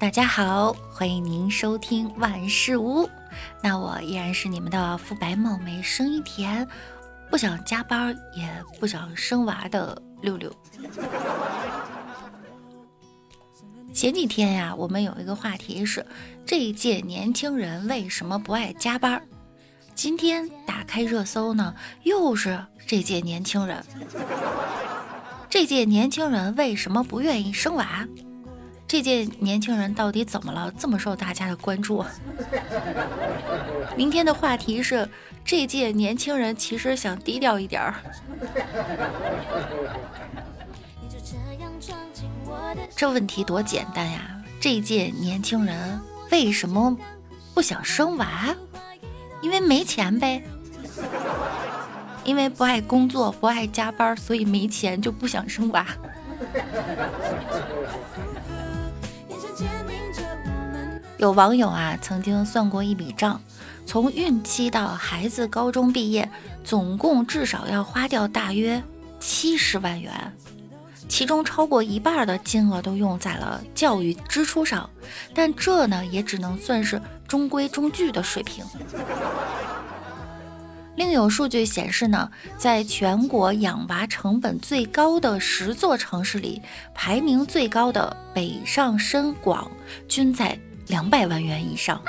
大家好，欢迎您收听万事屋。那我依然是你们的肤白貌美、声音甜、不想加班也不想生娃的六六。前几天呀，我们有一个话题是这一届年轻人为什么不爱加班？今天打开热搜呢，又是这届年轻人。这届年轻人为什么不愿意生娃？这届年轻人到底怎么了，这么受大家的关注？明天的话题是这届年轻人其实想低调一点儿。这问题多简单呀！这届年轻人为什么不想生娃？因为没钱呗。因为不爱工作，不爱加班，所以没钱就不想生娃。有网友啊，曾经算过一笔账，从孕期到孩子高中毕业，总共至少要花掉大约七十万元，其中超过一半的金额都用在了教育支出上，但这呢，也只能算是中规中矩的水平。另有数据显示呢，在全国养娃成本最高的十座城市里，排名最高的北上深广均在。两百万元以上，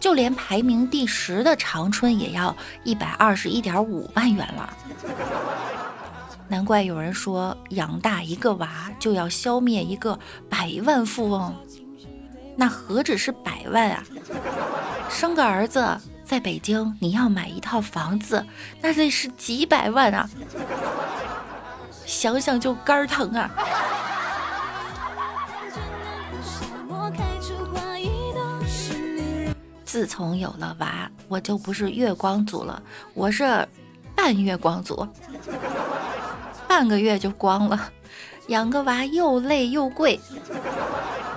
就连排名第十的长春也要一百二十一点五万元了。难怪有人说养大一个娃就要消灭一个百万富翁，那何止是百万啊！生个儿子，在北京你要买一套房子，那得是几百万啊！想想就肝疼啊！自从有了娃，我就不是月光族了，我是半月光族，半个月就光了。养个娃又累又贵，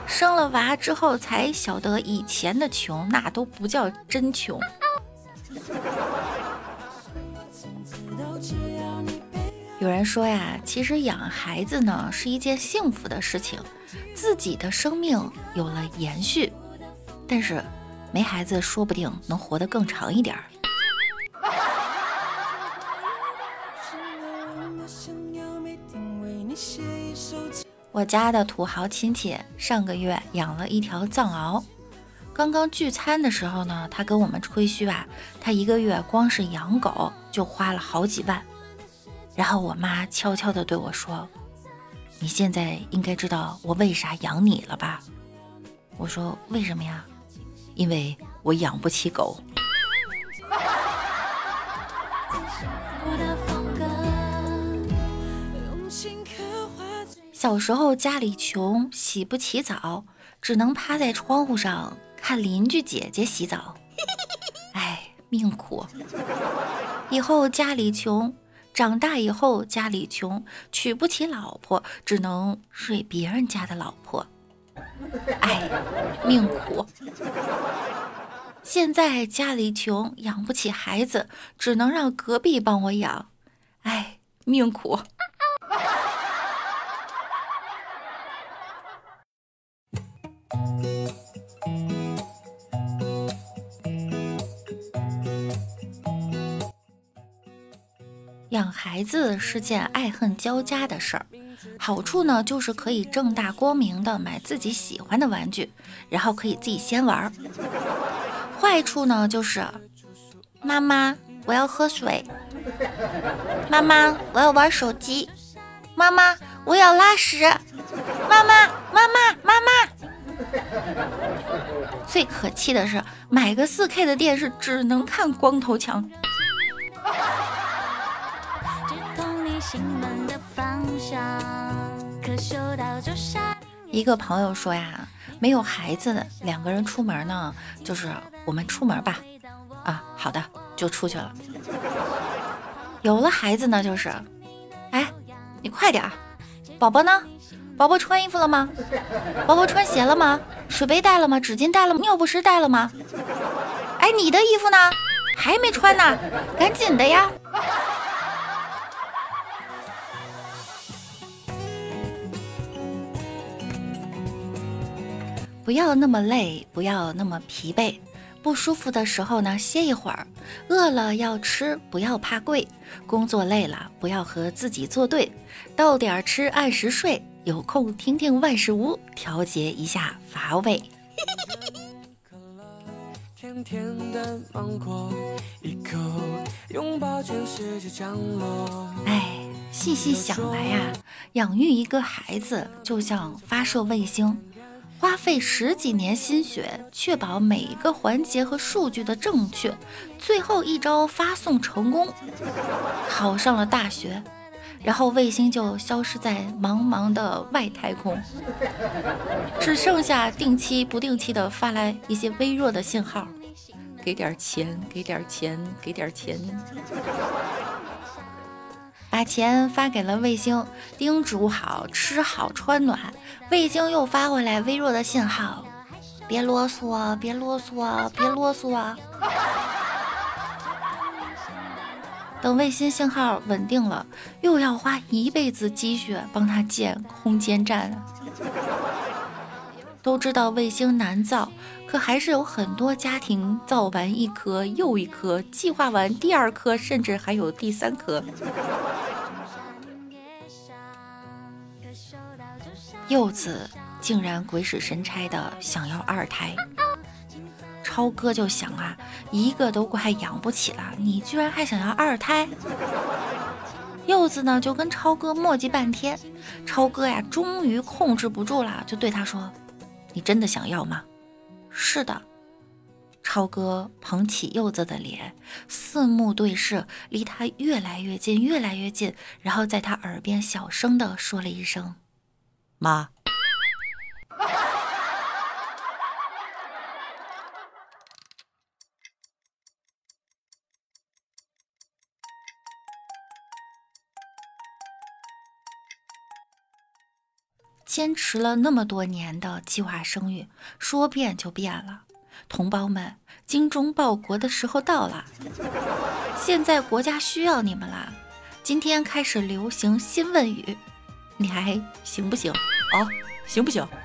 生了娃之后才晓得以前的穷那都不叫真穷。有人说呀，其实养孩子呢是一件幸福的事情，自己的生命有了延续，但是。没孩子，说不定能活得更长一点儿。我家的土豪亲戚上个月养了一条藏獒，刚刚聚餐的时候呢，他跟我们吹嘘啊，他一个月光是养狗就花了好几万。然后我妈悄悄地对我说：“你现在应该知道我为啥养你了吧？”我说：“为什么呀？”因为我养不起狗。小时候家里穷，洗不起澡，只能趴在窗户上看邻居姐姐洗澡。哎，命苦。以后家里穷，长大以后家里穷，娶不起老婆，只能睡别人家的老婆。哎，命苦。现在家里穷，养不起孩子，只能让隔壁帮我养。哎，命苦。养孩子是件爱恨交加的事儿。好处呢，就是可以正大光明的买自己喜欢的玩具，然后可以自己先玩。坏处呢，就是妈妈我要喝水，妈妈我要玩手机，妈妈我要拉屎，妈妈妈妈妈妈。最可气的是，买个四 K 的电视只能看光头强。一个朋友说呀，没有孩子，两个人出门呢，就是我们出门吧。啊，好的，就出去了。有了孩子呢，就是，哎，你快点，宝宝呢？宝宝穿衣服了吗？宝宝穿鞋了吗？水杯带了吗？纸巾带了吗？尿不湿带了吗？哎，你的衣服呢？还没穿呢，赶紧的呀！不要那么累，不要那么疲惫。不舒服的时候呢，歇一会儿；饿了要吃，不要怕贵；工作累了，不要和自己作对。到点吃，按时睡。有空听听万事屋，调节一下乏味。哎，细细想来呀，养育一个孩子就像发射卫星。花费十几年心血，确保每一个环节和数据的正确，最后一招发送成功，考上了大学，然后卫星就消失在茫茫的外太空，只剩下定期不定期的发来一些微弱的信号，给点钱，给点钱，给点钱。把钱发给了卫星，叮嘱好吃好穿暖。卫星又发回来微弱的信号：别啰嗦，别啰嗦，别啰嗦。等卫星信号稳定了，又要花一辈子积蓄帮他建空间站。都知道卫星难造，可还是有很多家庭造完一颗又一颗，计划完第二颗，甚至还有第三颗。柚子竟然鬼使神差的想要二胎，超哥就想啊，一个都快养不起了，你居然还想要二胎？柚子呢就跟超哥磨叽半天，超哥呀终于控制不住了，就对他说：“你真的想要吗？”“是的。”超哥捧起柚子的脸，四目对视，离他越来越近，越来越近，然后在他耳边小声的说了一声。妈，坚持了那么多年的计划生育，说变就变了。同胞们，精忠报国的时候到了，现在国家需要你们啦！今天开始流行新问语。你还行不行啊？行不行？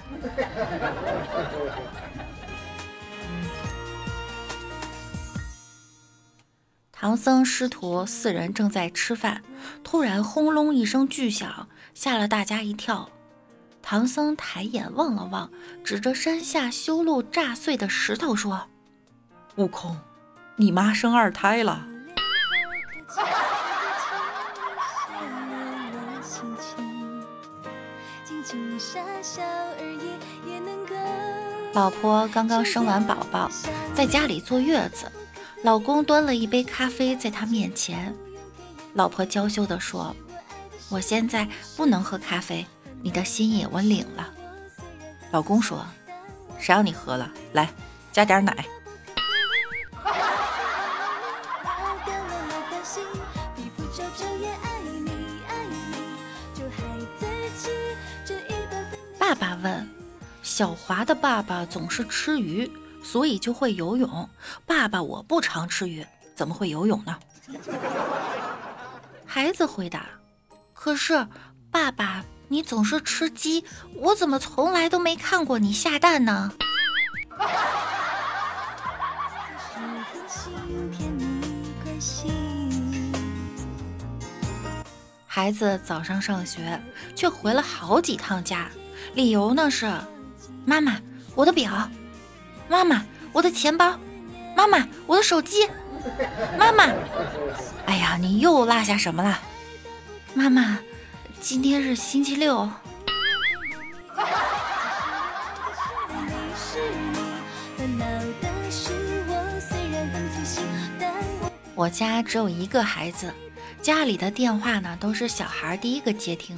唐僧师徒四人正在吃饭，突然轰隆一声巨响，吓了大家一跳。唐僧抬眼望了望，指着山下修路炸碎的石头说：“悟空，你妈生二胎了。”老婆刚刚生完宝宝，在家里坐月子，老公端了一杯咖啡在她面前。老婆娇羞地说：“我现在不能喝咖啡，你的心意我领了。”老公说：“谁让你喝了？来，加点奶。”爸爸问：“小华的爸爸总是吃鱼，所以就会游泳。爸爸，我不常吃鱼，怎么会游泳呢？”孩子回答：“可是，爸爸，你总是吃鸡，我怎么从来都没看过你下蛋呢？”孩子早上上学，却回了好几趟家。理由呢是，妈妈，我的表，妈妈，我的钱包，妈妈，我的手机，妈妈，哎呀，你又落下什么了？妈妈，今天是星期六。我家只有一个孩子，家里的电话呢都是小孩第一个接听。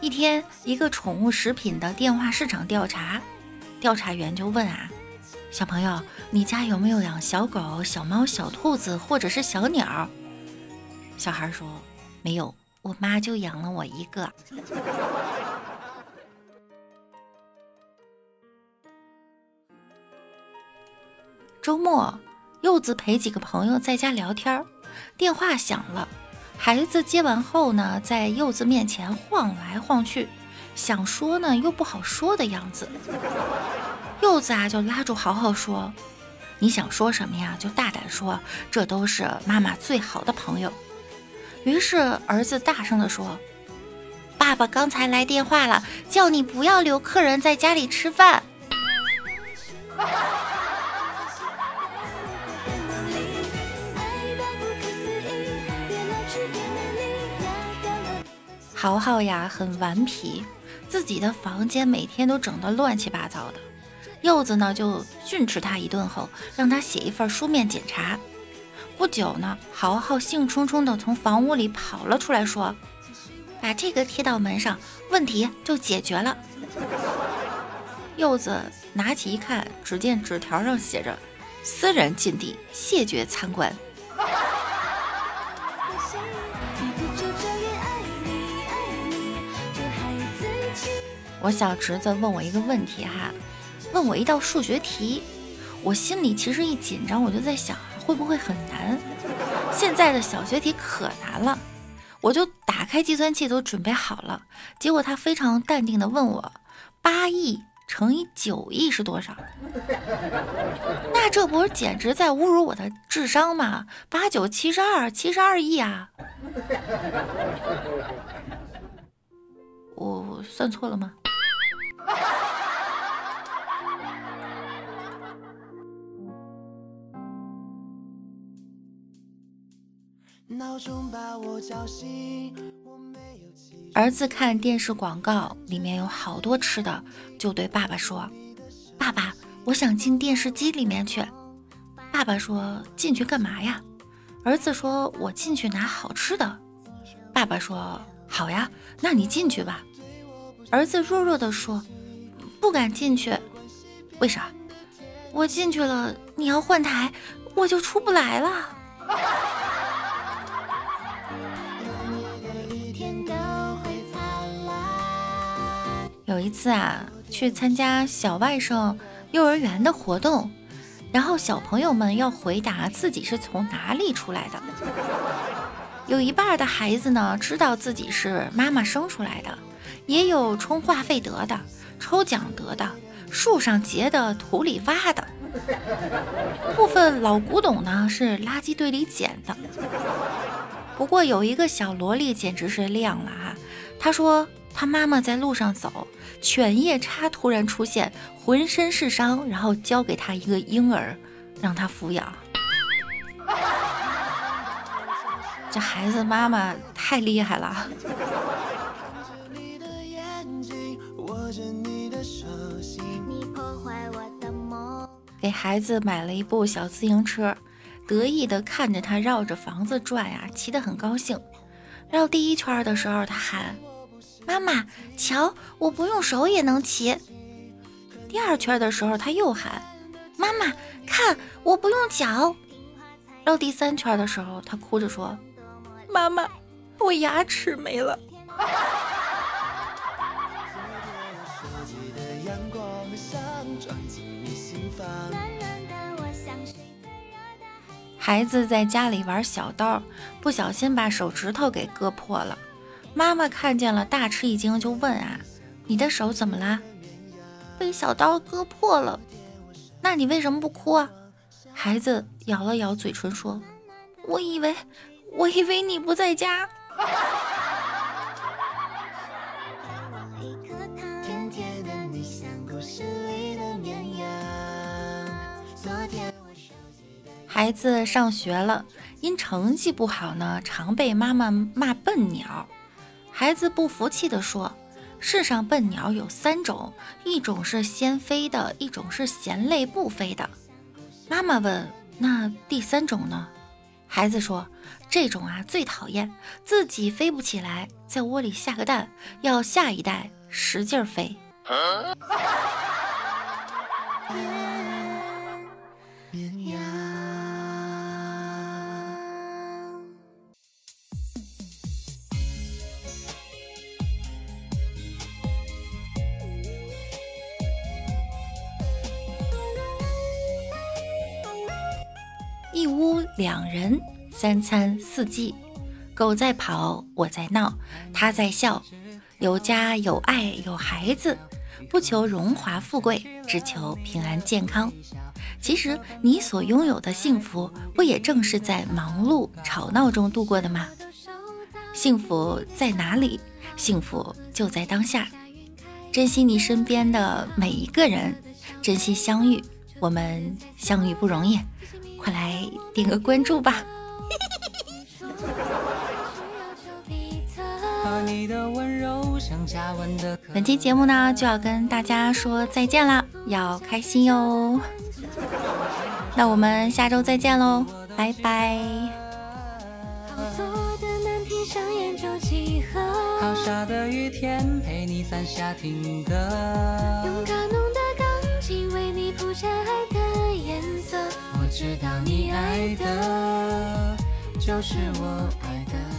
一天，一个宠物食品的电话市场调查，调查员就问啊，小朋友，你家有没有养小狗、小猫、小兔子或者是小鸟？小孩说没有，我妈就养了我一个。周末，柚子陪几个朋友在家聊天，电话响了。孩子接完后呢，在柚子面前晃来晃去，想说呢又不好说的样子。柚子啊就拉住豪豪说：“你想说什么呀？就大胆说，这都是妈妈最好的朋友。”于是儿子大声地说：“爸爸刚才来电话了，叫你不要留客人在家里吃饭。”豪豪呀，很顽皮，自己的房间每天都整得乱七八糟的。柚子呢，就训斥他一顿后，让他写一份书面检查。不久呢，豪豪兴冲冲地从房屋里跑了出来，说：“把这个贴到门上，问题就解决了。”柚子拿起一看，只见纸条上写着：“私人禁地，谢绝参观。”我小侄子问我一个问题哈，问我一道数学题，我心里其实一紧张，我就在想会不会很难。现在的小学题可难了，我就打开计算器都准备好了，结果他非常淡定的问我，八亿乘以九亿是多少？那这不是简直在侮辱我的智商吗？八九七十二，七十二亿啊！我算错了吗？儿子看电视广告，里面有好多吃的，就对爸爸说：“爸爸，我想进电视机里面去。”爸爸说：“进去干嘛呀？”儿子说：“我进去拿好吃的。”爸爸说：“好呀，那你进去吧。”儿子弱弱的说：“不敢进去，为啥？我进去了，你要换台，我就出不来了。”有一次啊，去参加小外甥幼儿园的活动，然后小朋友们要回答自己是从哪里出来的。有一半的孩子呢，知道自己是妈妈生出来的。也有充话费得的，抽奖得的，树上结的，土里挖的。部分老古董呢是垃圾堆里捡的。不过有一个小萝莉简直是亮了哈，她说她妈妈在路上走，犬夜叉突然出现，浑身是伤，然后交给他一个婴儿，让他抚养。这孩子妈妈太厉害了。给孩子买了一部小自行车，得意的看着他绕着房子转呀，骑得很高兴。绕第一圈的时候，他喊：“妈妈，瞧，我不用手也能骑。”第二圈的时候，他又喊：“妈妈，看，我不用脚。”绕第三圈的时候，他哭着说：“妈妈，我牙齿没了。”孩子在家里玩小刀，不小心把手指头给割破了。妈妈看见了，大吃一惊，就问啊：“你的手怎么啦？”被小刀割破了。那你为什么不哭啊？孩子咬了咬嘴唇说：“我以为，我以为你不在家。”孩子上学了，因成绩不好呢，常被妈妈骂笨鸟。孩子不服气地说：“世上笨鸟有三种，一种是先飞的，一种是嫌累不飞的。”妈妈问：“那第三种呢？”孩子说：“这种啊最讨厌，自己飞不起来，在窝里下个蛋，要下一代使劲飞。”两人，三餐四季，狗在跑，我在闹，他在笑，有家有爱有孩子，不求荣华富贵，只求平安健康。其实你所拥有的幸福，不也正是在忙碌吵闹中度过的吗？幸福在哪里？幸福就在当下。珍惜你身边的每一个人，珍惜相遇。我们相遇不容易，快来点个关注吧。本期节目呢就要跟大家说再见啦，要开心哟。那我们下周再见喽，拜拜。好傻的雨天陪你伞下听歌，用卡农的钢琴为你谱下爱的知道你爱的就是我爱的。